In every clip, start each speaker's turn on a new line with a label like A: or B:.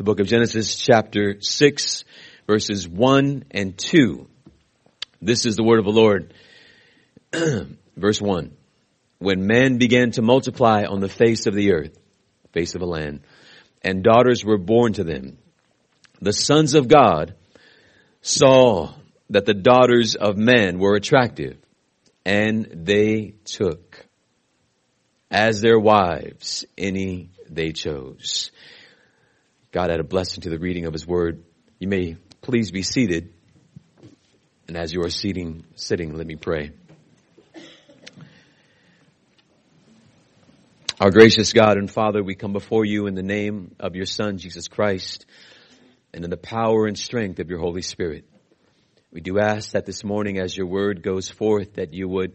A: the book of Genesis chapter 6 verses 1 and 2. This is the word of the Lord. Verse 1. When men began to multiply on the face of the earth, face of the land, and daughters were born to them, the sons of God saw that the daughters of men were attractive, and they took as their wives any they chose. God add a blessing to the reading of his word. You may please be seated. And as you are seating, sitting, let me pray. Our gracious God and Father, we come before you in the name of your Son, Jesus Christ, and in the power and strength of your Holy Spirit. We do ask that this morning as your word goes forth, that you would,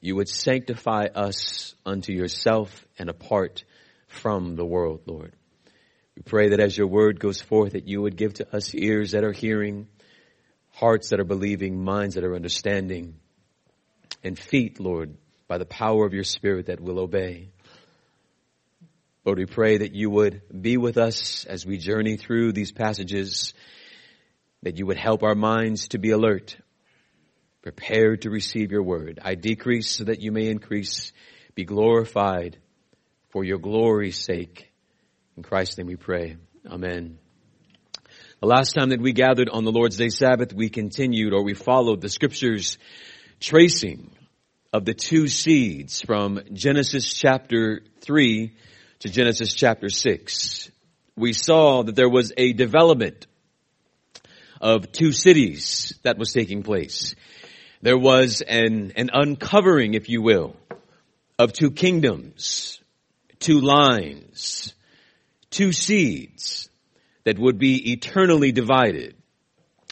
A: you would sanctify us unto yourself and apart from the world, Lord. We pray that as your word goes forth, that you would give to us ears that are hearing, hearts that are believing, minds that are understanding, and feet, Lord, by the power of your spirit that will obey. Lord, we pray that you would be with us as we journey through these passages, that you would help our minds to be alert, prepared to receive your word. I decrease so that you may increase, be glorified for your glory's sake. In Christ's name we pray. Amen. The last time that we gathered on the Lord's Day Sabbath, we continued or we followed the scriptures tracing of the two seeds from Genesis chapter 3 to Genesis chapter 6. We saw that there was a development of two cities that was taking place. There was an, an uncovering, if you will, of two kingdoms, two lines, two seeds that would be eternally divided.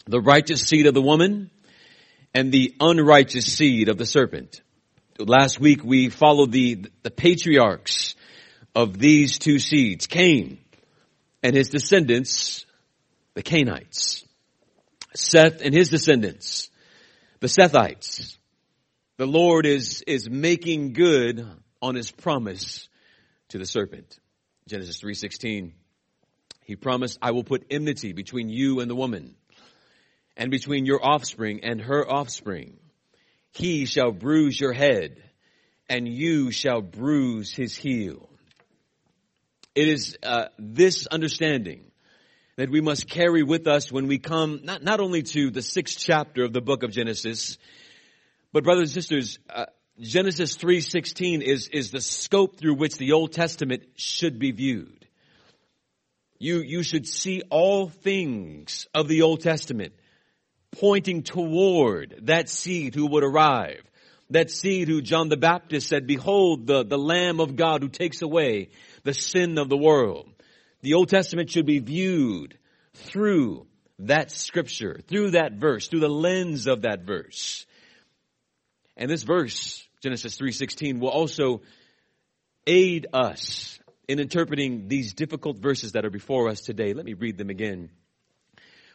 A: The righteous seed of the woman and the unrighteous seed of the serpent. Last week we followed the, the patriarchs of these two seeds, Cain and his descendants, the Cainites. Seth and his descendants, the Sethites. The Lord is, is making good on his promise to the serpent. Genesis 3:16. He promised, I will put enmity between you and the woman, and between your offspring and her offspring. He shall bruise your head, and you shall bruise his heel. It is uh, this understanding that we must carry with us when we come not, not only to the sixth chapter of the book of Genesis, but brothers and sisters, uh, Genesis 3.16 is, is the scope through which the Old Testament should be viewed. You, you should see all things of the Old Testament pointing toward that seed who would arrive. That seed who John the Baptist said, behold the, the Lamb of God who takes away the sin of the world. The Old Testament should be viewed through that scripture, through that verse, through the lens of that verse. And this verse Genesis 3.16 will also aid us in interpreting these difficult verses that are before us today. Let me read them again.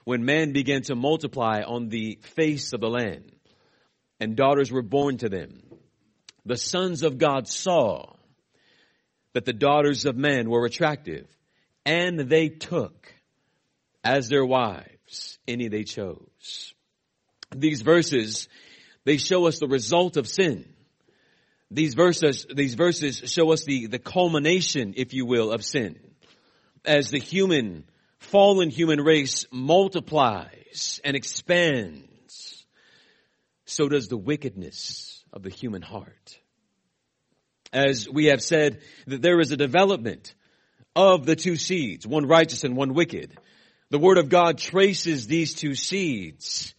A: When man began to multiply on the face of the land, and daughters were born to them, the sons of God saw that the daughters of men were attractive, and they took as their wives any they chose. These verses, they show us the result of sin these verses, these verses show us the, the culmination, if you will, of sin. As the human, fallen human race multiplies and expands, so does the wickedness of the human heart. As we have said, that there is a development of the two seeds, one righteous and one wicked. The Word of God traces these two seeds,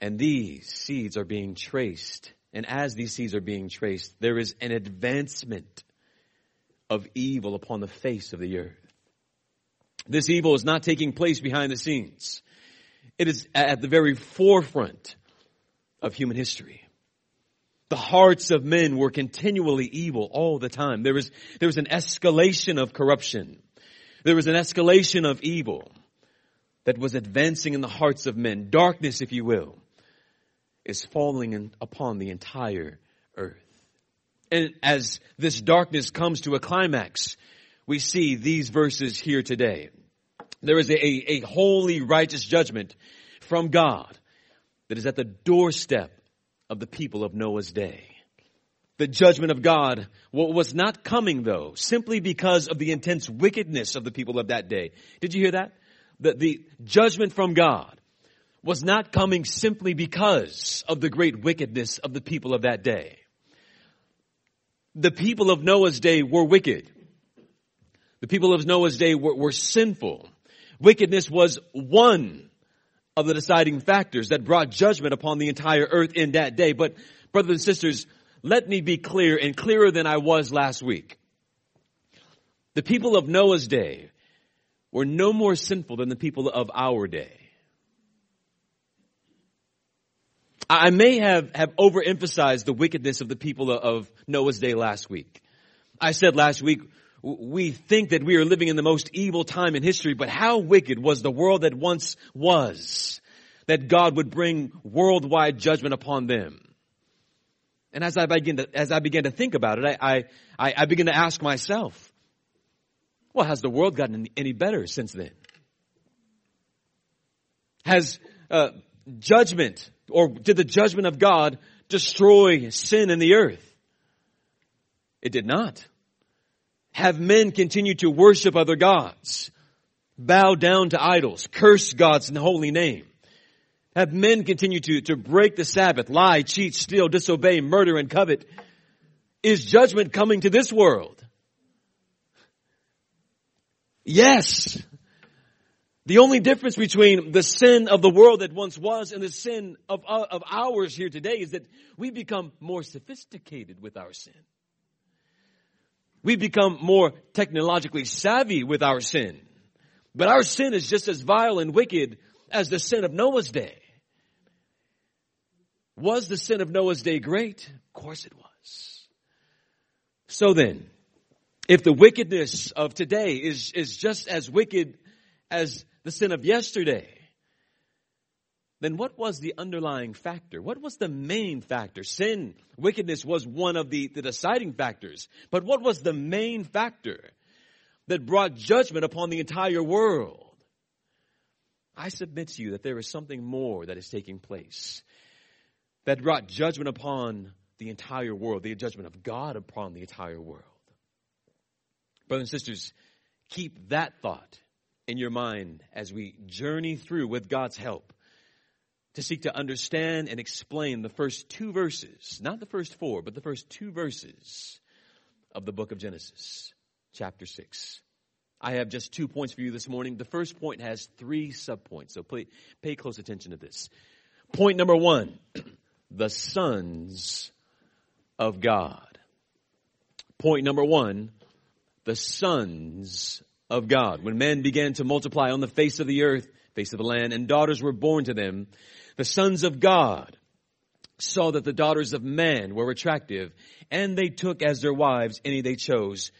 A: and these seeds are being traced and as these seeds are being traced, there is an advancement of evil upon the face of the earth. This evil is not taking place behind the scenes. It is at the very forefront of human history. The hearts of men were continually evil all the time. There was, there was an escalation of corruption. There was an escalation of evil that was advancing in the hearts of men. Darkness, if you will is falling in, upon the entire earth. And as this darkness comes to a climax, we see these verses here today. There is a, a, holy righteous judgment from God that is at the doorstep of the people of Noah's day. The judgment of God was not coming though, simply because of the intense wickedness of the people of that day. Did you hear that? The, the judgment from God was not coming simply because of the great wickedness of the people of that day. The people of Noah's day were wicked. The people of Noah's day were, were sinful. Wickedness was one of the deciding factors that brought judgment upon the entire earth in that day. But brothers and sisters, let me be clear and clearer than I was last week. The people of Noah's day were no more sinful than the people of our day. I may have, have overemphasized the wickedness of the people of Noah's day last week. I said last week, we think that we are living in the most evil time in history, but how wicked was the world that once was that God would bring worldwide judgment upon them? And as I begin to, as I began to think about it, I, I, I begin to ask myself, well, has the world gotten any better since then? Has uh, judgment, or did the judgment of God destroy sin in the earth? It did not have men continue to worship other gods, bow down to idols, curse God's holy name. Have men continue to, to break the Sabbath, lie, cheat, steal, disobey, murder, and covet. Is judgment coming to this world? Yes. The only difference between the sin of the world that once was and the sin of, uh, of ours here today is that we become more sophisticated with our sin. We've become more technologically savvy with our sin. But our sin is just as vile and wicked as the sin of Noah's day. Was the sin of Noah's day great? Of course it was. So then, if the wickedness of today is, is just as wicked as the sin of yesterday, then what was the underlying factor? What was the main factor? Sin, wickedness was one of the, the deciding factors. But what was the main factor that brought judgment upon the entire world? I submit to you that there is something more that is taking place that brought judgment upon the entire world, the judgment of God upon the entire world. Brothers and sisters, keep that thought in your mind as we journey through with God's help to seek to understand and explain the first two verses, not the first four, but the first two verses of the book of Genesis, chapter 6. I have just two points for you this morning. The first point has three subpoints, so pay, pay close attention to this. Point number one, the sons of God. Point number one, the sons of God. When men began to multiply on the face of the earth, face of the land, and daughters were born to them, the sons of God saw that the daughters of men were attractive, and they took as their wives any they chose.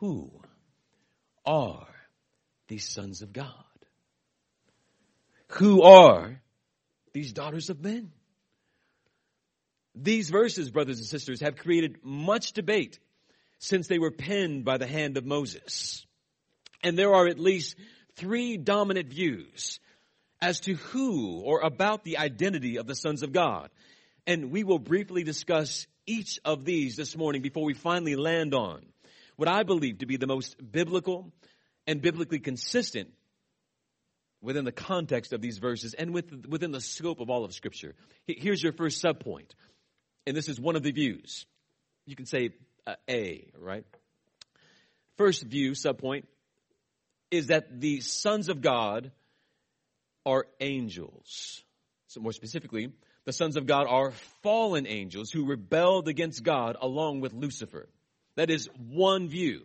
A: Who are these sons of God? Who are these daughters of men? These verses, brothers and sisters, have created much debate since they were penned by the hand of Moses. And there are at least three dominant views as to who or about the identity of the sons of God. And we will briefly discuss each of these this morning before we finally land on what I believe to be the most biblical and biblically consistent within the context of these verses and with, within the scope of all of Scripture. Here's your first subpoint, and this is one of the views. You can say uh, A, right? First view, subpoint, is that the sons of God are angels. So more specifically, the sons of God are fallen angels who rebelled against God along with Lucifer. That is one view.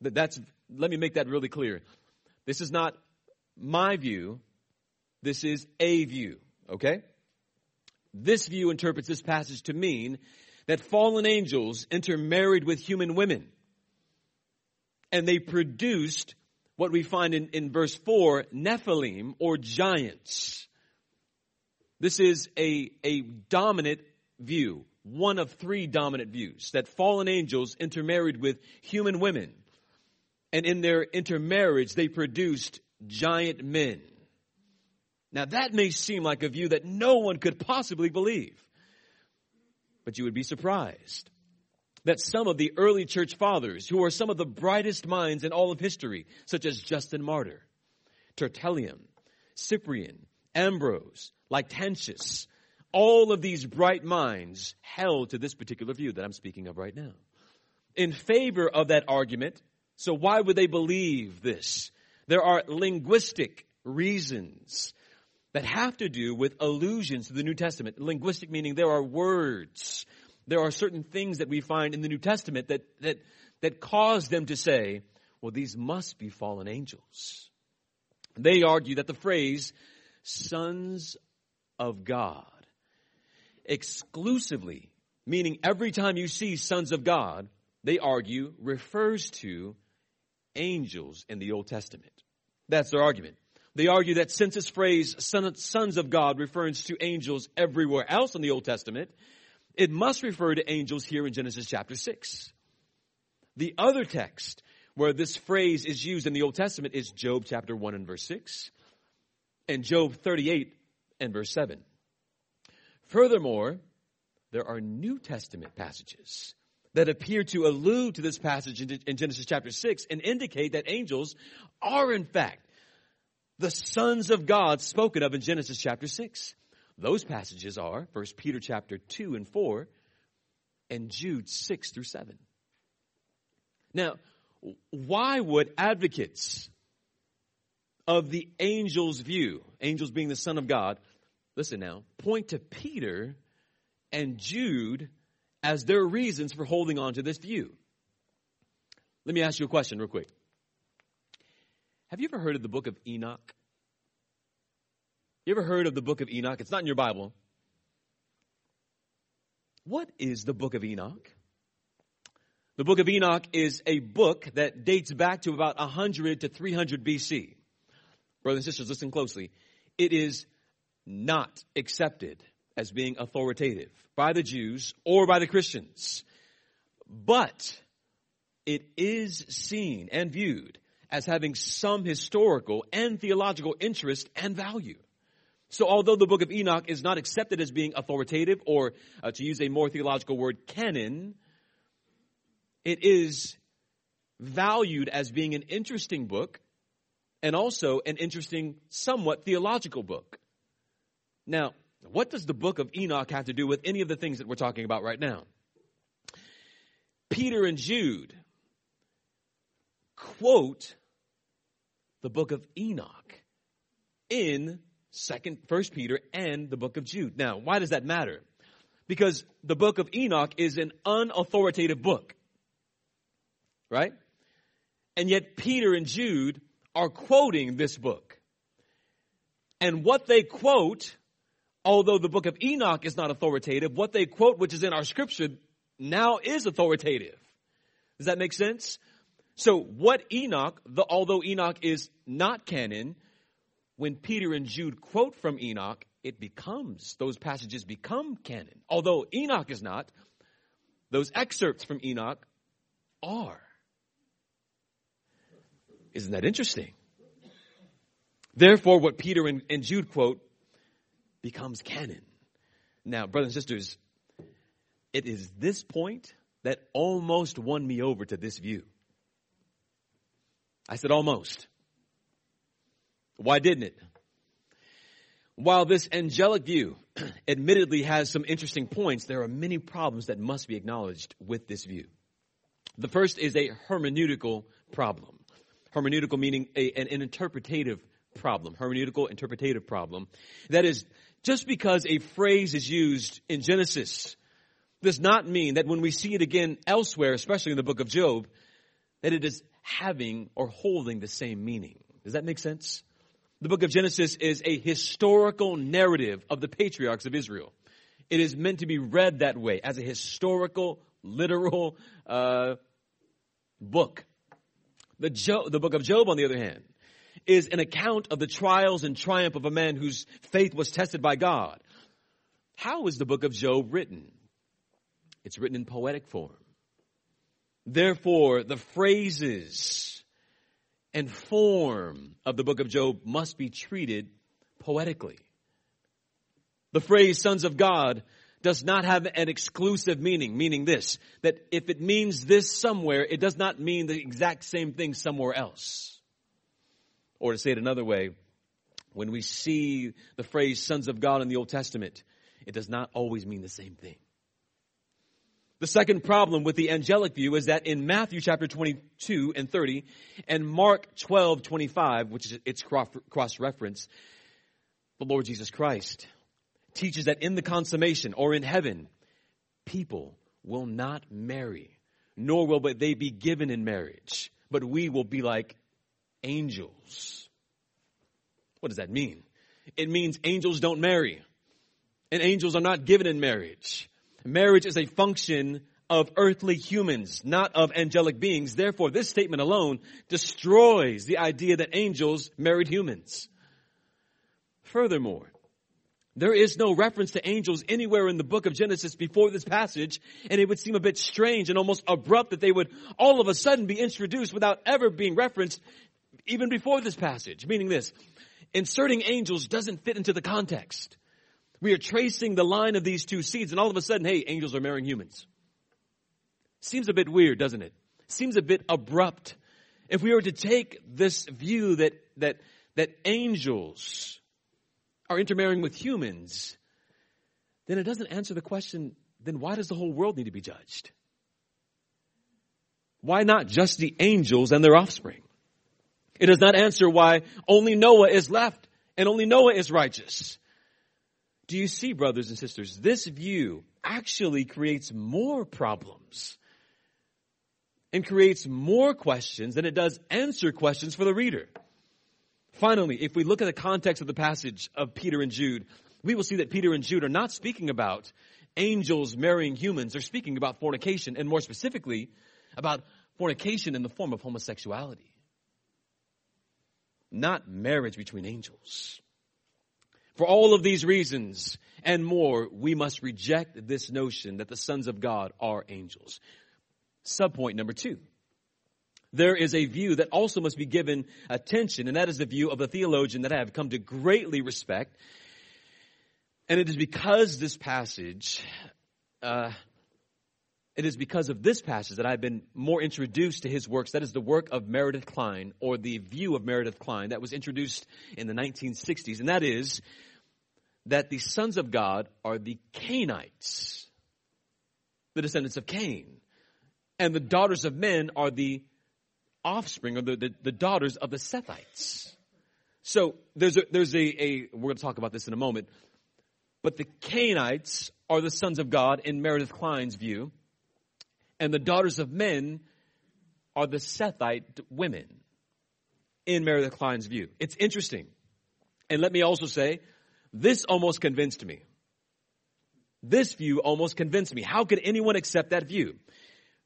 A: That's, let me make that really clear. This is not my view. This is a view. Okay? This view interprets this passage to mean that fallen angels intermarried with human women. And they produced what we find in, in verse 4, Nephilim or giants. This is a, a dominant view. one of three dominant views that fallen angels intermarried with human women. And in their intermarriage, they produced giant men. Now that may seem like a view that no one could possibly believe. But you would be surprised that some of the early church fathers, who are some of the brightest minds in all of history, such as Justin Martyr, Tertullian, Cyprian, Ambrose, Lactantius, all of these bright minds held to this particular view that I'm speaking of right now. In favor of that argument, so why would they believe this? There are linguistic reasons that have to do with allusions to the New Testament. Linguistic meaning there are words. There are certain things that we find in the New Testament that, that, that cause them to say, well, these must be fallen angels. They argue that the phrase, sons of God, exclusively, meaning every time you see sons of God, they argue refers to angels in the Old Testament. That's their argument. They argue that since this phrase, sons of God, refers to angels everywhere else in the Old Testament, it must refer to angels here in Genesis chapter 6. The other text where this phrase is used in the Old Testament is Job chapter 1 and verse 6 and Job 38 and verse 7. Furthermore, there are New Testament passages that appear to allude to this passage in Genesis chapter 6 and indicate that angels are in fact the sons of God spoken of in Genesis chapter 6. Those passages are 1 Peter chapter 2 and 4 and Jude 6 through 7. Now, why would advocates of the angel's view, angels being the son of God, listen now, point to Peter and Jude as their reasons for holding on to this view. Let me ask you a question real quick. Have you ever heard of the book of Enoch? You ever heard of the book of Enoch? It's not in your Bible. What is the book of Enoch? The book of Enoch is a book that dates back to about 100 to 300 BC. Brothers and sisters, listen closely. It is not accepted as being authoritative by the Jews or by the Christians. But it is seen and viewed as having some historical and theological interest and value. So although the book of Enoch is not accepted as being authoritative or uh, to use a more theological word, canon, it is valued as being an interesting book and also an interesting, somewhat theological book. Now, what does the book of Enoch have to do with any of the things that we're talking about right now? Peter and Jude quote the book of Enoch in second first Peter and the book of Jude. Now, why does that matter? Because the book of Enoch is an unauthoritative book. Right? And yet Peter and Jude are quoting this book. And what they quote although the book of Enoch is not authoritative, what they quote, which is in our scripture, now is authoritative. Does that make sense? So what Enoch, the, although Enoch is not canon, when Peter and Jude quote from Enoch, it becomes, those passages become canon. Although Enoch is not, those excerpts from Enoch are. Isn't that interesting? Therefore, what Peter and, and Jude quote becomes canon. Now, brothers and sisters, it is this point that almost won me over to this view. I said almost. Why didn't it? While this angelic view admittedly has some interesting points, there are many problems that must be acknowledged with this view. The first is a hermeneutical problem. Hermeneutical meaning a, an, an interpretative problem, hermeneutical interpretative problem. That is, just because a phrase is used in Genesis does not mean that when we see it again elsewhere, especially in the book of Job, that it is having or holding the same meaning. Does that make sense? The book of Genesis is a historical narrative of the patriarchs of Israel. It is meant to be read that way, as a historical, literal uh, book. The, jo- the book of Job, on the other hand, is an account of the trials and triumph of a man whose faith was tested by God. How is the book of Job written? It's written in poetic form. Therefore, the phrases and form of the book of Job must be treated poetically. The phrase sons of God does not have an exclusive meaning, meaning this, that if it means this somewhere, it does not mean the exact same thing somewhere else. Or to say it another way, when we see the phrase sons of God in the Old Testament, it does not always mean the same thing. The second problem with the angelic view is that in Matthew chapter 22 and 30 and Mark 12, 25, which is its cross reference, the Lord Jesus Christ teaches that in the consummation or in heaven, people will not marry, nor will they be given in marriage, but we will be like angels. What does that mean? It means angels don't marry, and angels are not given in marriage. Marriage is a function of earthly humans, not of angelic beings. Therefore, this statement alone destroys the idea that angels married humans. Furthermore, there is no reference to angels anywhere in the book of Genesis before this passage, and it would seem a bit strange and almost abrupt that they would all of a sudden be introduced without ever being referenced even before this passage. Meaning this, inserting angels doesn't fit into the context. We are tracing the line of these two seeds, and all of a sudden, hey, angels are marrying humans. Seems a bit weird, doesn't it? Seems a bit abrupt. If we were to take this view that, that, that angels are intermarrying with humans, then it doesn't answer the question, then why does the whole world need to be judged? Why not just the angels and their offspring? It does not answer why only Noah is left and only Noah is righteous. Do you see, brothers and sisters, this view actually creates more problems and creates more questions than it does answer questions for the reader. Finally, if we look at the context of the passage of Peter and Jude, we will see that Peter and Jude are not speaking about angels marrying humans. They're speaking about fornication, and more specifically, about fornication in the form of homosexuality. Not marriage between angels. For all of these reasons and more, we must reject this notion that the sons of God are angels. Subpoint number two there is a view that also must be given attention, and that is the view of a theologian that I have come to greatly respect. And it is because this passage, uh, it is because of this passage that I've been more introduced to his works. That is the work of Meredith Kline, or the view of Meredith Kline that was introduced in the 1960s. And that is that the sons of God are the Cainites, the descendants of Cain. And the daughters of men are the offspring or the, the, the daughters of the Sethites. So there's a, there's a, a, we're going to talk about this in a moment, but the Cainites are the sons of God in Meredith Kline's view, and the daughters of men are the Sethite women in Meredith Kline's view. It's interesting. And let me also say, this almost convinced me. This view almost convinced me. How could anyone accept that view?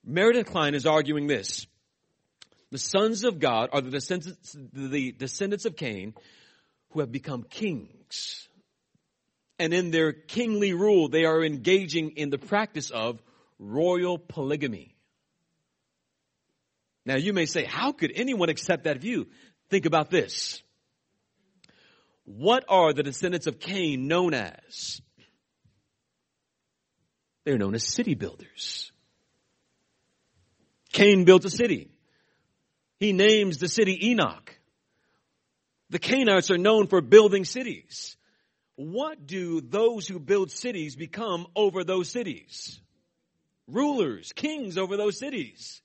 A: Meredith Kline is arguing this. The sons of God are the descendants, the descendants of Cain who have become kings. And in their kingly rule, they are engaging in the practice of royal polygamy. Now you may say, how could anyone accept that view? Think about this. What are the descendants of Cain known as? They're known as city builders. Cain built a city. He names the city Enoch. The Cainites are known for building cities. What do those who build cities become over those cities? Rulers, kings over those cities.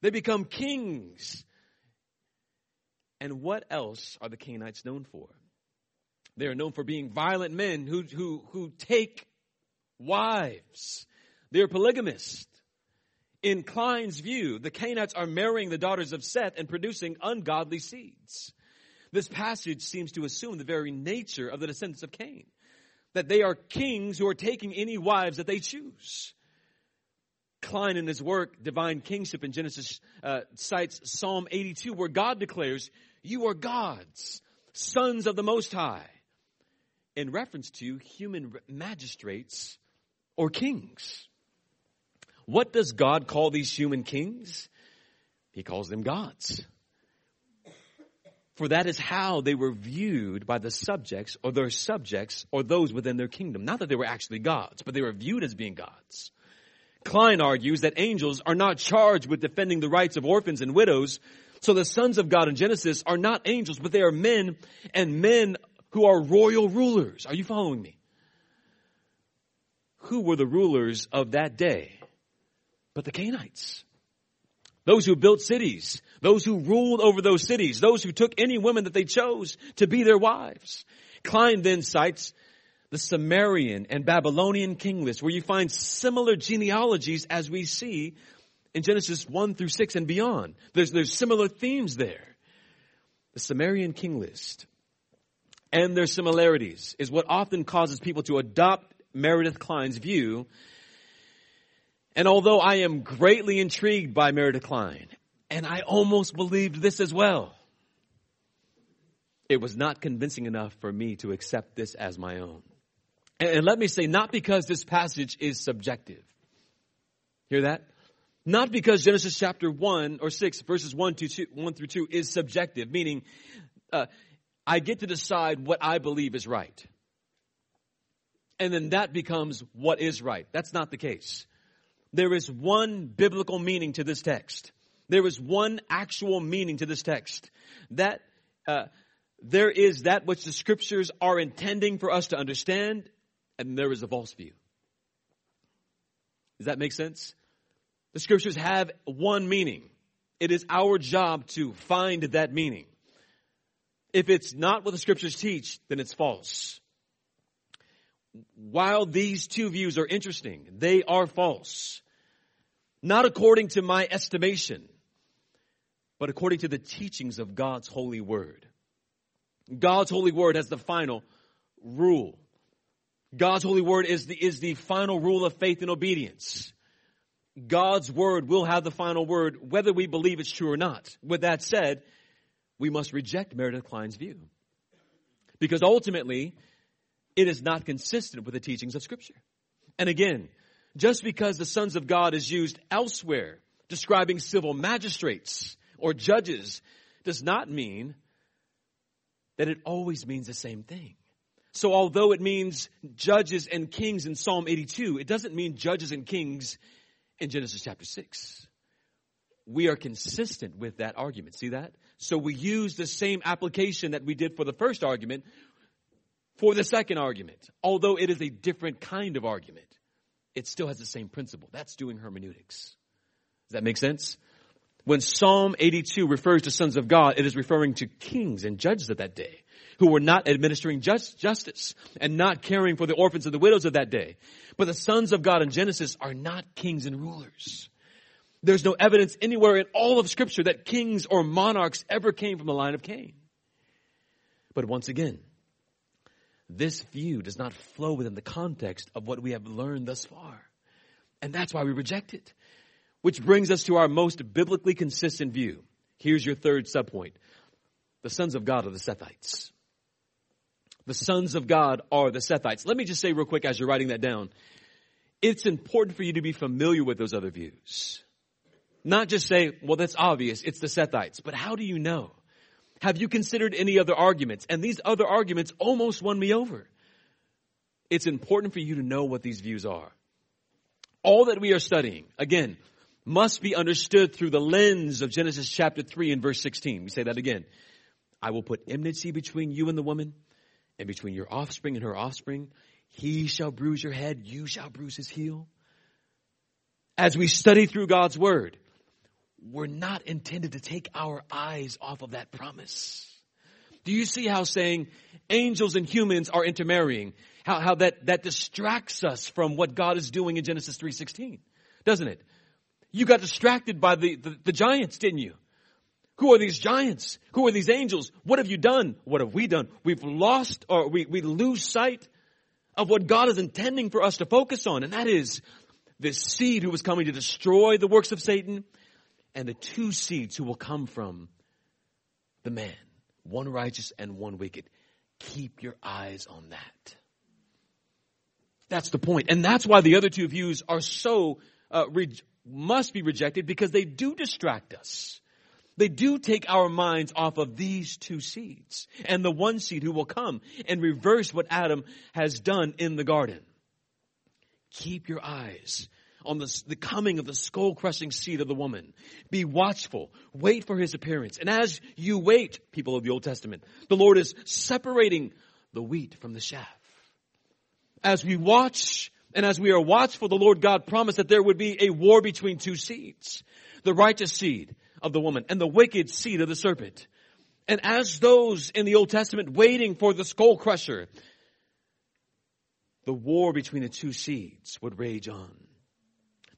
A: They become kings. And what else are the Cainites known for? They are known for being violent men who, who, who take wives. They're polygamists. In Kline's view, the Cainites are marrying the daughters of Seth and producing ungodly seeds. This passage seems to assume the very nature of the descendants of Cain. That they are kings who are taking any wives that they choose. Kline in his work, Divine Kingship in Genesis, uh, cites Psalm 82 where God declares, you are gods, sons of the Most High, in reference to human magistrates or kings. what does God call these human kings? He calls them gods. For that is how they were viewed by the subjects or their subjects or those within their kingdom. Not that they were actually gods, but they were viewed as being gods. Kline argues that angels are not charged with defending the rights of orphans and widows. So the sons of God in Genesis are not angels, but they are men and men who are royal rulers. Are you following me? Who were the rulers of that day? But the Canaanites. Those who built cities, those who ruled over those cities, those who took any women that they chose to be their wives. Kline then cites the Sumerian and Babylonian king list where you find similar genealogies as we see in Genesis 1 through 6 and beyond. There's, there's similar themes there. The Sumerian king list and their similarities is what often causes people to adopt Meredith Kline's view. And although I am greatly intrigued by Meredith Kline, and I almost believed this as well, it was not convincing enough for me to accept this as my own. And let me say, not because this passage is subjective. Hear that? Not because Genesis chapter 1 or 6 verses 1, to 2, 1 through 2 is subjective, meaning uh, I get to decide what I believe is right. And then that becomes what is right. That's not the case. There is one biblical meaning to this text. There is one actual meaning to this text. That uh, there is that which the scriptures are intending for us to understand, and there is a false view. Does that make sense? The scriptures have one meaning. It is our job to find that meaning. If it's not what the scriptures teach, then it's false. While these two views are interesting, they are false. Not according to my estimation, but according to the teachings of God's holy word. God's holy word has the final rule. God's holy word is the, is the final rule of faith and obedience. God's word will have the final word whether we believe it's true or not. With that said, we must reject Meredith Kline's view. Because ultimately, it is not consistent with the teachings of Scripture. And again, just because the sons of God is used elsewhere describing civil magistrates or judges does not mean that it always means the same thing. So although it means judges and kings in Psalm 82, it doesn't mean judges and kings in Genesis chapter 6. We are consistent with that argument. See that? So we use the same application that we did for the first argument for the second argument. Although it is a different kind of argument, it still has the same principle. That's doing hermeneutics. Does that make sense? When Psalm 82 refers to sons of God, it is referring to kings and judges of that day who were not administering just, justice and not caring for the orphans and the widows of that day. But the sons of God in Genesis are not kings and rulers. There's no evidence anywhere in all of scripture that kings or monarchs ever came from the line of Cain. But once again, this view does not flow within the context of what we have learned thus far. And that's why we reject it. Which brings us to our most biblically consistent view. Here's your third subpoint. The sons of God are the Sethites. The sons of God are the Sethites. Let me just say real quick as you're writing that down. It's important for you to be familiar with those other views. Not just say, well, that's obvious. It's the Sethites. But how do you know? Have you considered any other arguments? And these other arguments almost won me over. It's important for you to know what these views are. All that we are studying, again, must be understood through the lens of Genesis chapter 3 and verse 16. We say that again. I will put enmity between you and the woman, and between your offspring and her offspring. He shall bruise your head, you shall bruise his heel. As we study through God's word, we're not intended to take our eyes off of that promise. Do you see how saying angels and humans are intermarrying, how, how that, that distracts us from what God is doing in Genesis 3.16? Doesn't it? You got distracted by the, the, the giants, didn't you? Who are these giants? Who are these angels? What have you done? What have we done? We've lost or we, we lose sight of what God is intending for us to focus on. And that is this seed who was coming to destroy the works of Satan and the two seeds who will come from the man. One righteous and one wicked. Keep your eyes on that. That's the point. And that's why the other two views are so uh, re- must be rejected because they do distract us. They do take our minds off of these two seeds and the one seed who will come and reverse what Adam has done in the garden. Keep your eyes on the, the coming of the skull crushing seed of the woman. Be watchful. Wait for his appearance. And as you wait, people of the Old Testament, the Lord is separating the wheat from the chaff. As we watch and as we are watchful, the Lord God promised that there would be a war between two seeds. The righteous seed of the woman and the wicked seed of the serpent. And as those in the Old Testament waiting for the skull crusher, the war between the two seeds would rage on.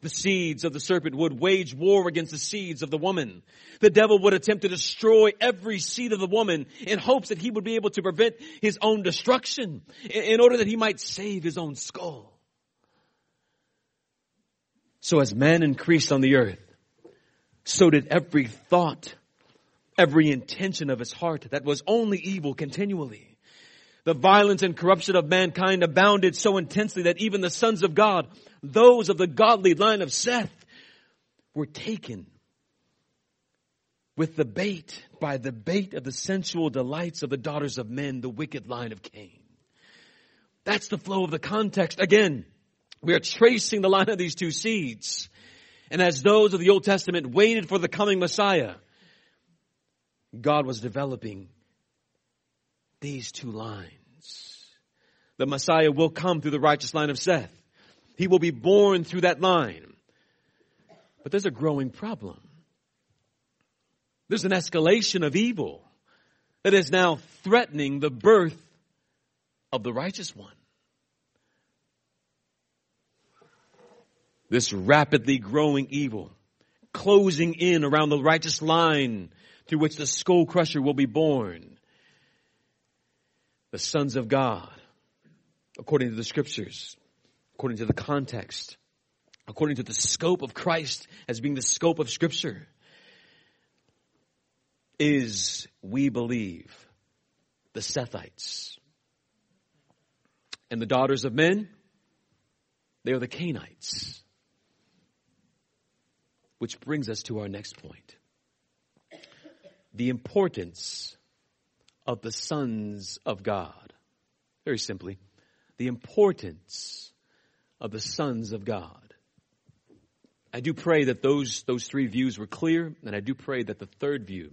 A: The seeds of the serpent would wage war against the seeds of the woman. The devil would attempt to destroy every seed of the woman in hopes that he would be able to prevent his own destruction in order that he might save his own skull. So as man increased on the earth, so did every thought, every intention of his heart that was only evil continually. The violence and corruption of mankind abounded so intensely that even the sons of God, those of the godly line of Seth, were taken with the bait, by the bait of the sensual delights of the daughters of men, the wicked line of Cain. That's the flow of the context. Again, we are tracing the line of these two seeds. And as those of the Old Testament waited for the coming Messiah, God was developing these two lines. The Messiah will come through the righteous line of Seth. He will be born through that line. But there's a growing problem. There's an escalation of evil that is now threatening the birth of the righteous one. This rapidly growing evil, closing in around the righteous line through which the skull crusher will be born the sons of God, according to the scriptures, according to the context, according to the scope of Christ as being the scope of scripture, is, we believe, the Sethites. And the daughters of men, they are the Cainites. Which brings us to our next point. The importance of the sons of God. Very simply, the importance of the sons of God. I do pray that those, those three views were clear, and I do pray that the third view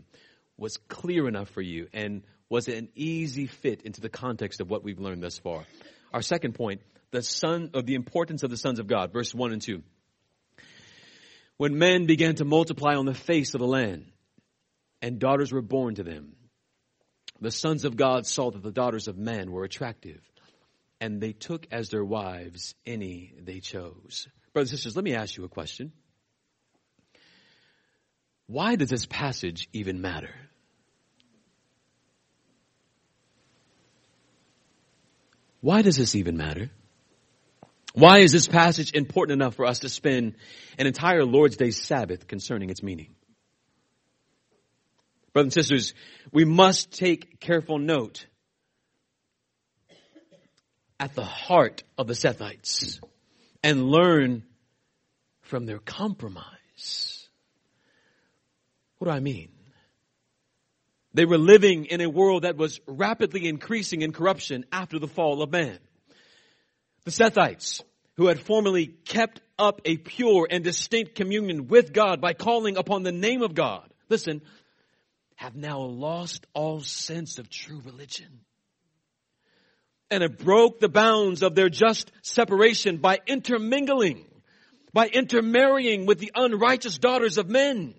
A: was clear enough for you and was an easy fit into the context of what we've learned thus far. Our second point, the son of the importance of the sons of God, verse one and two. When men began to multiply on the face of the land, and daughters were born to them, the sons of God saw that the daughters of men were attractive, and they took as their wives any they chose. Brothers and sisters, let me ask you a question. Why does this passage even matter? Why does this even matter? Why is this passage important enough for us to spend an entire Lord's Day Sabbath concerning its meaning? Brothers and sisters, we must take careful note at the heart of the Sethites and learn from their compromise. What do I mean? They were living in a world that was rapidly increasing in corruption after the fall of man. The Sethites, who had formerly kept up a pure and distinct communion with God by calling upon the name of God. Listen, have now lost all sense of true religion and have broke the bounds of their just separation by intermingling, by intermarrying with the unrighteous daughters of men.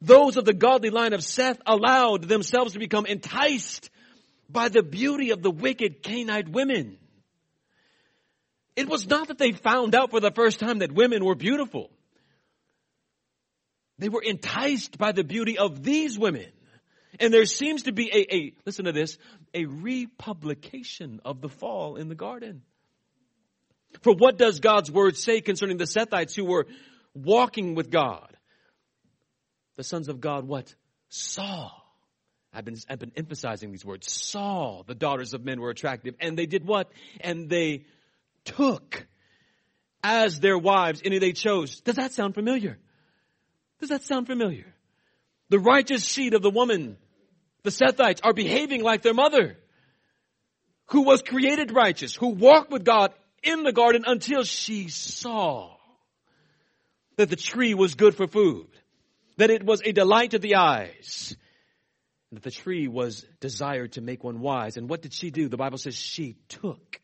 A: Those of the godly line of Seth allowed themselves to become enticed by the beauty of the wicked Cainite women. It was not that they found out for the first time that women were beautiful. They were enticed by the beauty of these women. And there seems to be a, a, listen to this, a republication of the fall in the garden. For what does God's word say concerning the Sethites who were walking with God? The sons of God what? Saw. I've been, I've been emphasizing these words. Saw the daughters of men were attractive. And they did what? And they took as their wives, any they chose. Does that sound familiar? Does that sound familiar? The righteous seed of the woman, the Sethites, are behaving like their mother, who was created righteous, who walked with God in the garden until she saw that the tree was good for food, that it was a delight to the eyes, that the tree was desired to make one wise. And what did she do? The Bible says she took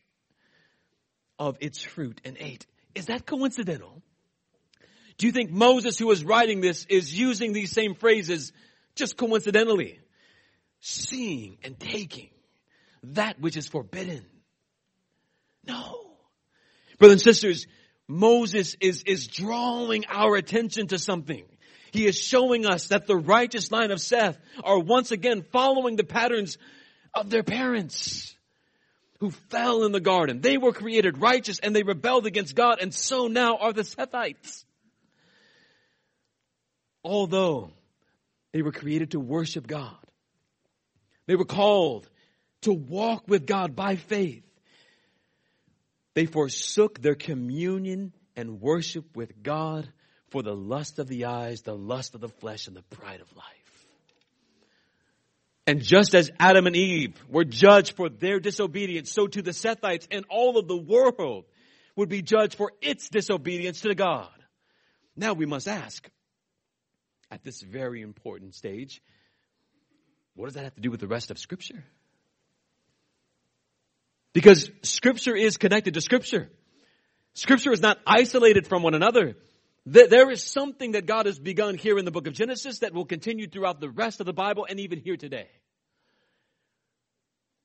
A: of its fruit and ate. Is that coincidental? Do you think Moses, who was writing this, is using these same phrases just coincidentally? Seeing and taking that which is forbidden. No. Brothers and sisters, Moses is, is drawing our attention to something. He is showing us that the righteous line of Seth are once again following the patterns of their parents who fell in the garden. They were created righteous and they rebelled against God and so now are the Sethites. Although they were created to worship God, they were called to walk with God by faith. They forsook their communion and worship with God for the lust of the eyes, the lust of the flesh, and the pride of life. And just as Adam and Eve were judged for their disobedience, so too the Sethites and all of the world would be judged for its disobedience to God. Now we must ask, at this very important stage, what does that have to do with the rest of Scripture? Because Scripture is connected to Scripture. Scripture is not isolated from one another. There is something that God has begun here in the book of Genesis that will continue throughout the rest of the Bible and even here today.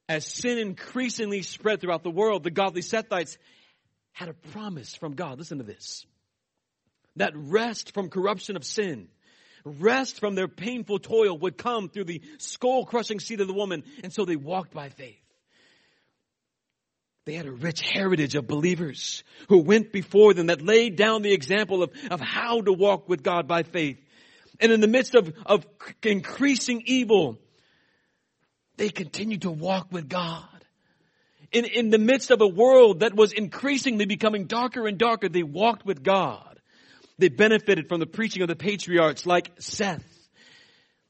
A: As sin increasingly spread throughout the world, the godly Sethites had a promise from God. Listen to this. That rest from corruption of sin, rest from their painful toil would come through the skull crushing seed of the woman. And so they walked by faith. They had a rich heritage of believers who went before them that laid down the example of, of how to walk with God by faith. And in the midst of, of increasing evil, they continued to walk with God. In, in the midst of a world that was increasingly becoming darker and darker, they walked with God. They benefited from the preaching of the patriarchs like Seth,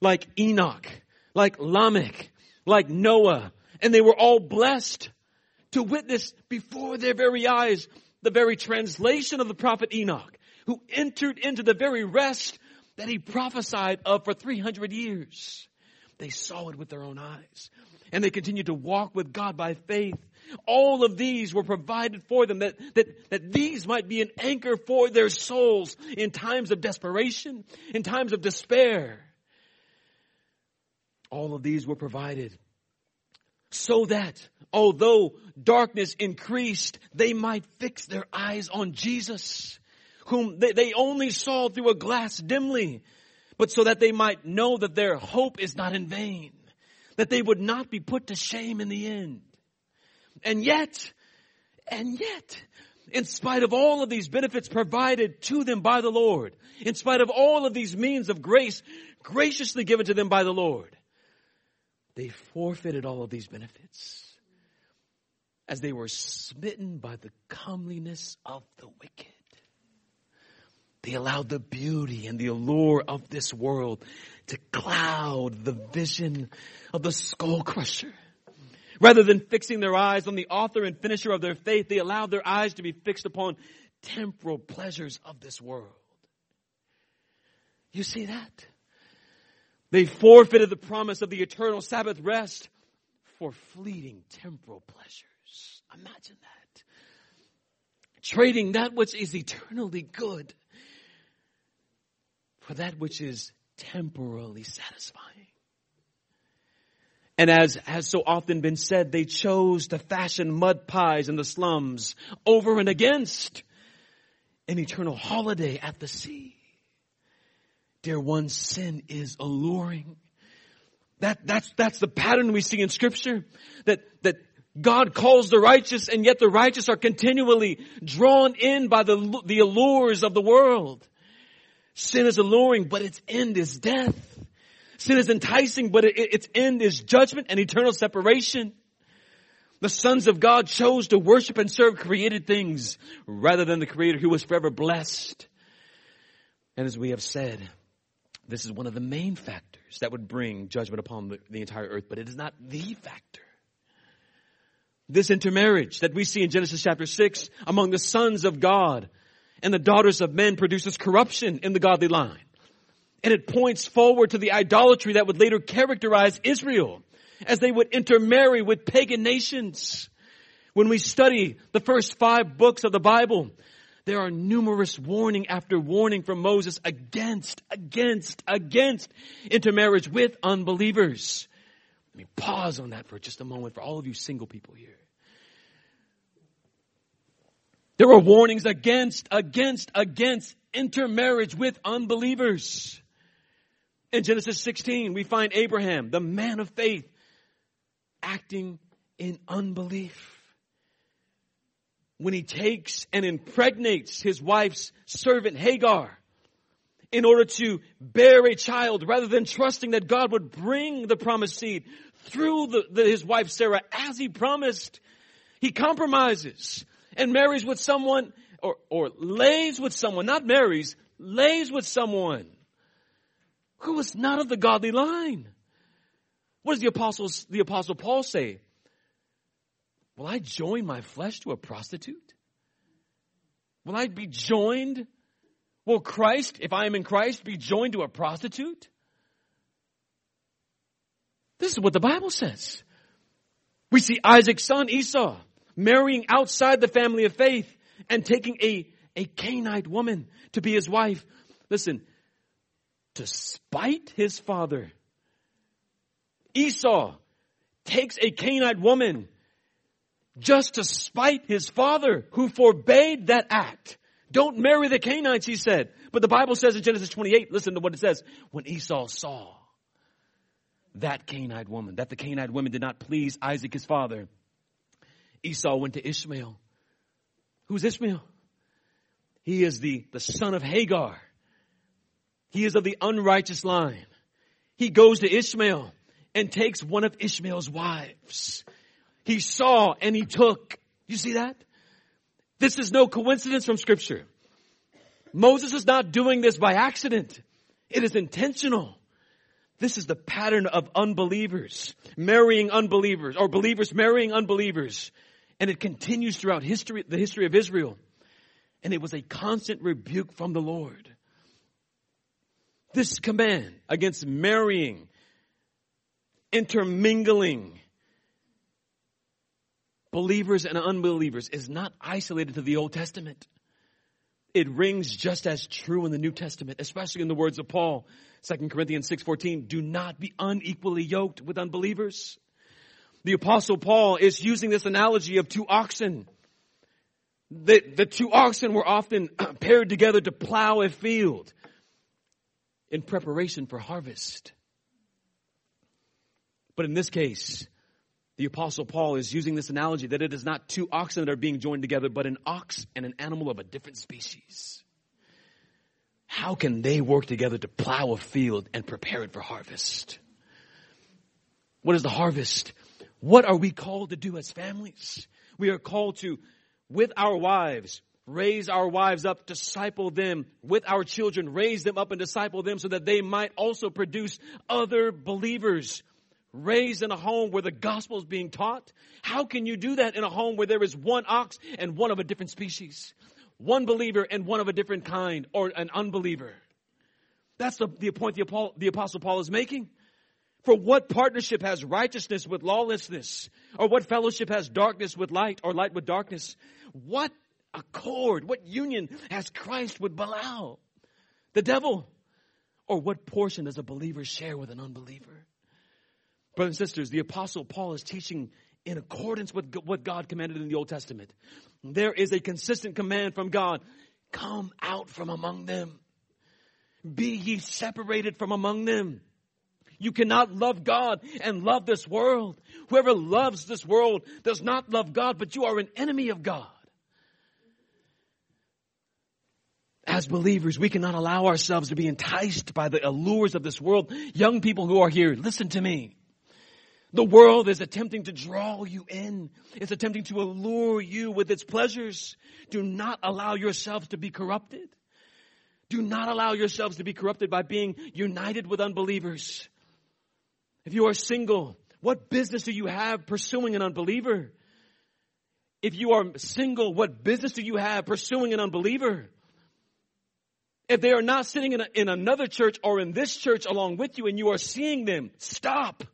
A: like Enoch, like Lamech, like Noah, and they were all blessed to witness before their very eyes the very translation of the prophet Enoch, who entered into the very rest that he prophesied of for 300 years. They saw it with their own eyes. And they continued to walk with God by faith. All of these were provided for them that, that, that these might be an anchor for their souls in times of desperation, in times of despair. All of these were provided so that although darkness increased, they might fix their eyes on Jesus, whom they, they only saw through a glass dimly, but so that they might know that their hope is not in vain, that they would not be put to shame in the end. And yet, and yet, in spite of all of these benefits provided to them by the Lord, in spite of all of these means of grace graciously given to them by the Lord, they forfeited all of these benefits as they were smitten by the comeliness of the wicked. They allowed the beauty and the allure of this world to cloud the vision of the skull crusher. Rather than fixing their eyes on the author and finisher of their faith, they allowed their eyes to be fixed upon temporal pleasures of this world. You see that? They forfeited the promise of the eternal Sabbath rest for fleeting temporal pleasures. Imagine that. Trading that which is eternally good for that which is temporally satisfying. And as has so often been said, they chose to fashion mud pies in the slums over and against an eternal holiday at the sea. Dear one, sin is alluring. That, that's, that's the pattern we see in scripture. That, that God calls the righteous and yet the righteous are continually drawn in by the, the allures of the world. Sin is alluring, but its end is death. Sin is enticing, but it, its end is judgment and eternal separation. The sons of God chose to worship and serve created things rather than the creator who was forever blessed. And as we have said, this is one of the main factors that would bring judgment upon the, the entire earth, but it is not the factor. This intermarriage that we see in Genesis chapter 6 among the sons of God and the daughters of men produces corruption in the godly line. And it points forward to the idolatry that would later characterize Israel as they would intermarry with pagan nations. When we study the first five books of the Bible, there are numerous warning after warning from Moses against, against, against intermarriage with unbelievers. Let me pause on that for just a moment for all of you single people here. There were warnings against, against, against intermarriage with unbelievers. In Genesis 16, we find Abraham, the man of faith, acting in unbelief. When he takes and impregnates his wife's servant Hagar in order to bear a child rather than trusting that God would bring the promised seed through the, the, his wife Sarah as he promised, he compromises and marries with someone or, or lays with someone, not marries, lays with someone who is not of the godly line. What does the apostles, the apostle Paul say? Will I join my flesh to a prostitute? Will I be joined? Will Christ, if I am in Christ, be joined to a prostitute? This is what the Bible says. We see Isaac's son Esau marrying outside the family of faith and taking a, a Canaanite woman to be his wife. Listen, to spite his father. Esau takes a Canaanite woman just to spite his father who forbade that act. Don't marry the Canaanites, he said. But the Bible says in Genesis 28, listen to what it says. When Esau saw that Canaanite woman, that the Canaanite woman did not please Isaac his father, Esau went to Ishmael. Who's Ishmael? He is the, the son of Hagar. He is of the unrighteous line. He goes to Ishmael and takes one of Ishmael's wives. He saw and he took. You see that? This is no coincidence from scripture. Moses is not doing this by accident. It is intentional. This is the pattern of unbelievers marrying unbelievers or believers marrying unbelievers. And it continues throughout history, the history of Israel. And it was a constant rebuke from the Lord. This command against marrying, intermingling, believers and unbelievers is not isolated to the Old Testament. It rings just as true in the New Testament, especially in the words of Paul, 2 Corinthians 6:14, do not be unequally yoked with unbelievers. The apostle Paul is using this analogy of two oxen. The, the two oxen were often paired together to plow a field in preparation for harvest. But in this case, the apostle Paul is using this analogy that it is not two oxen that are being joined together, but an ox and an animal of a different species. How can they work together to plow a field and prepare it for harvest? What is the harvest? What are we called to do as families? We are called to, with our wives, raise our wives up, disciple them with our children, raise them up and disciple them so that they might also produce other believers raised in a home where the gospel is being taught? How can you do that in a home where there is one ox and one of a different species? One believer and one of a different kind or an unbeliever? That's the, the point the, the apostle Paul is making. For what partnership has righteousness with lawlessness? Or what fellowship has darkness with light or light with darkness? What accord, what union has Christ with Belial, the devil? Or what portion does a believer share with an unbeliever? Brothers and sisters, the apostle Paul is teaching in accordance with what God commanded in the Old Testament. There is a consistent command from God. Come out from among them. Be ye separated from among them. You cannot love God and love this world. Whoever loves this world does not love God, but you are an enemy of God. As believers, we cannot allow ourselves to be enticed by the allures of this world. Young people who are here, listen to me. The world is attempting to draw you in. It's attempting to allure you with its pleasures. Do not allow yourselves to be corrupted. Do not allow yourselves to be corrupted by being united with unbelievers. If you are single, what business do you have pursuing an unbeliever? If you are single, what business do you have pursuing an unbeliever? If they are not sitting in, a, in another church or in this church along with you and you are seeing them, stop.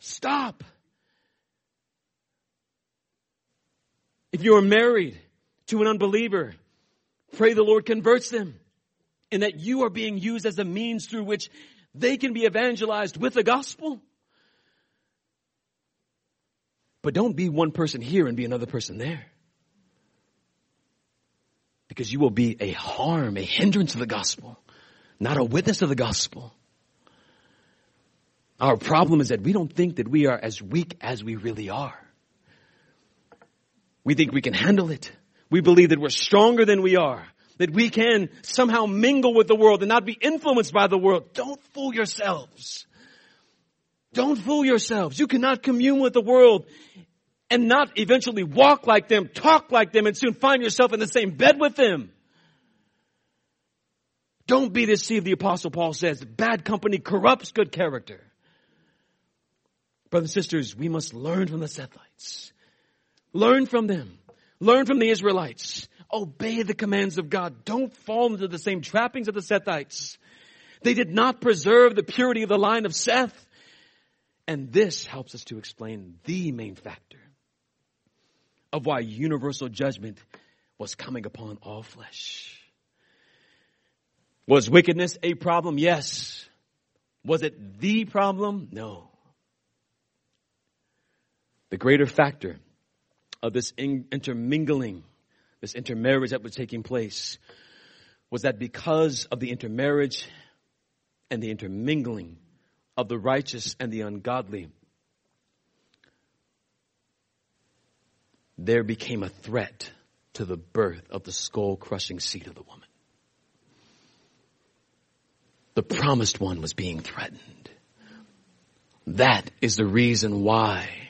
A: Stop. If you are married to an unbeliever, pray the Lord converts them and that you are being used as a means through which they can be evangelized with the gospel. But don't be one person here and be another person there. Because you will be a harm, a hindrance to the gospel, not a witness of the gospel. Our problem is that we don't think that we are as weak as we really are. We think we can handle it. We believe that we're stronger than we are. That we can somehow mingle with the world and not be influenced by the world. Don't fool yourselves. Don't fool yourselves. You cannot commune with the world and not eventually walk like them, talk like them, and soon find yourself in the same bed with them. Don't be deceived, the apostle Paul says. Bad company corrupts good character. Brothers and sisters, we must learn from the Sethites. Learn from them. Learn from the Israelites. Obey the commands of God. Don't fall into the same trappings of the Sethites. They did not preserve the purity of the line of Seth. And this helps us to explain the main factor of why universal judgment was coming upon all flesh. Was wickedness a problem? Yes. Was it the problem? No. The greater factor of this intermingling, this intermarriage that was taking place, was that because of the intermarriage and the intermingling of the righteous and the ungodly, there became a threat to the birth of the skull crushing seed of the woman. The promised one was being threatened. That is the reason why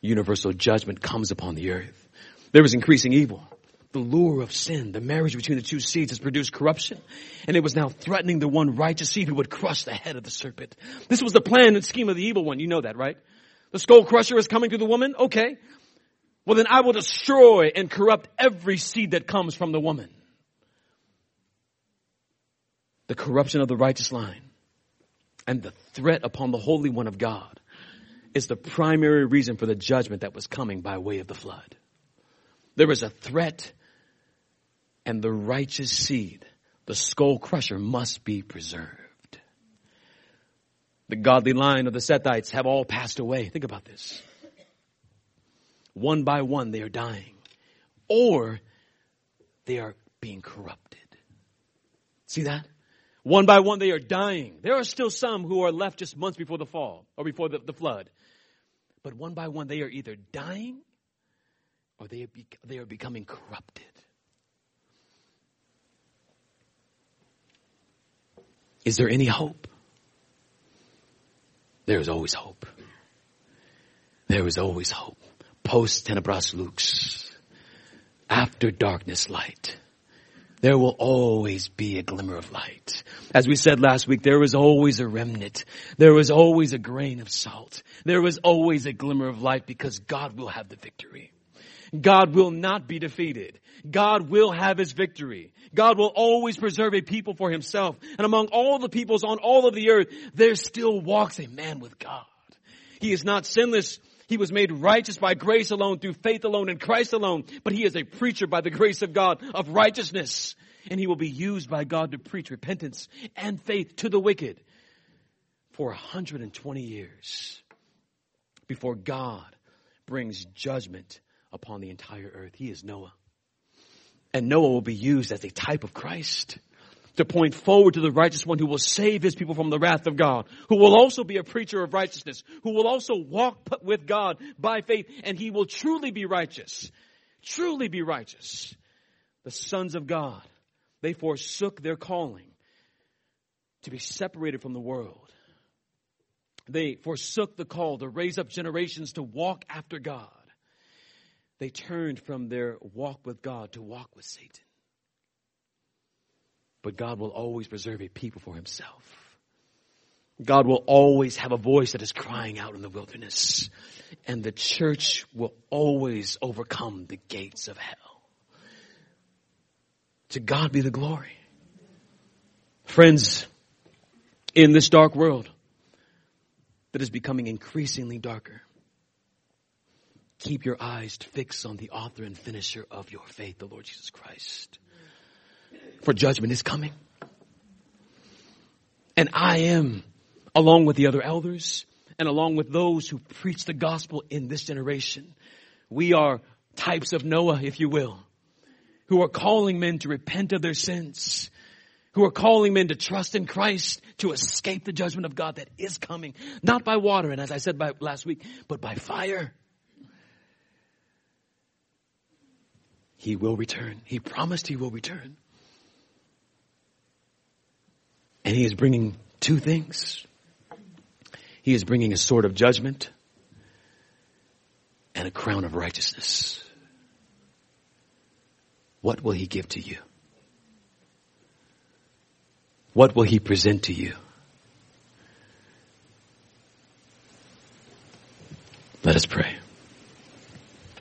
A: universal judgment comes upon the earth. There was increasing evil. The lure of sin, the marriage between the two seeds has produced corruption. And it was now threatening the one righteous seed who would crush the head of the serpent. This was the plan and scheme of the evil one. You know that, right? The skull crusher is coming through the woman? Okay. Well then I will destroy and corrupt every seed that comes from the woman. The corruption of the righteous line and the threat upon the Holy One of God is the primary reason for the judgment that was coming by way of the flood. There was a threat and the righteous seed, the skull crusher must be preserved. The godly line of the Sethites have all passed away. Think about this. One by one they are dying or they are being corrupted. See that? One by one they are dying. There are still some who are left just months before the fall or before the, the flood. But one by one, they are either dying or they are, they are becoming corrupted. Is there any hope? There is always hope. There is always hope. Post tenebras lux. After darkness, light there will always be a glimmer of light. As we said last week, there was always a remnant. There was always a grain of salt. There was always a glimmer of light because God will have the victory. God will not be defeated. God will have his victory. God will always preserve a people for himself. And among all the peoples on all of the earth, there still walks a man with God. He is not sinless. He was made righteous by grace alone, through faith alone, in Christ alone. But he is a preacher by the grace of God of righteousness. And he will be used by God to preach repentance and faith to the wicked for 120 years before God brings judgment upon the entire earth. He is Noah. And Noah will be used as a type of Christ to point forward to the righteous one who will save his people from the wrath of God, who will also be a preacher of righteousness, who will also walk with God by faith, and he will truly be righteous. Truly be righteous. The sons of God, they forsook their calling to be separated from the world. They forsook the call to raise up generations to walk after God. They turned from their walk with God to walk with Satan. But God will always preserve a people for himself. God will always have a voice that is crying out in the wilderness. And the church will always overcome the gates of hell. To God be the glory. Friends, in this dark world that is becoming increasingly darker, keep your eyes fixed on the author and finisher of your faith, the Lord Jesus Christ. For judgment is coming. And I am along with the other elders and along with those who preach the gospel in this generation. We are types of Noah, if you will, who are calling men to repent of their sins, who are calling men to trust in Christ to escape the judgment of God that is coming, not by water, and as I said by last week, but by fire. He will return. He promised he will return. And he is bringing two things. He is bringing a sword of judgment and a crown of righteousness. What will he give to you? What will he present to you? Let us pray.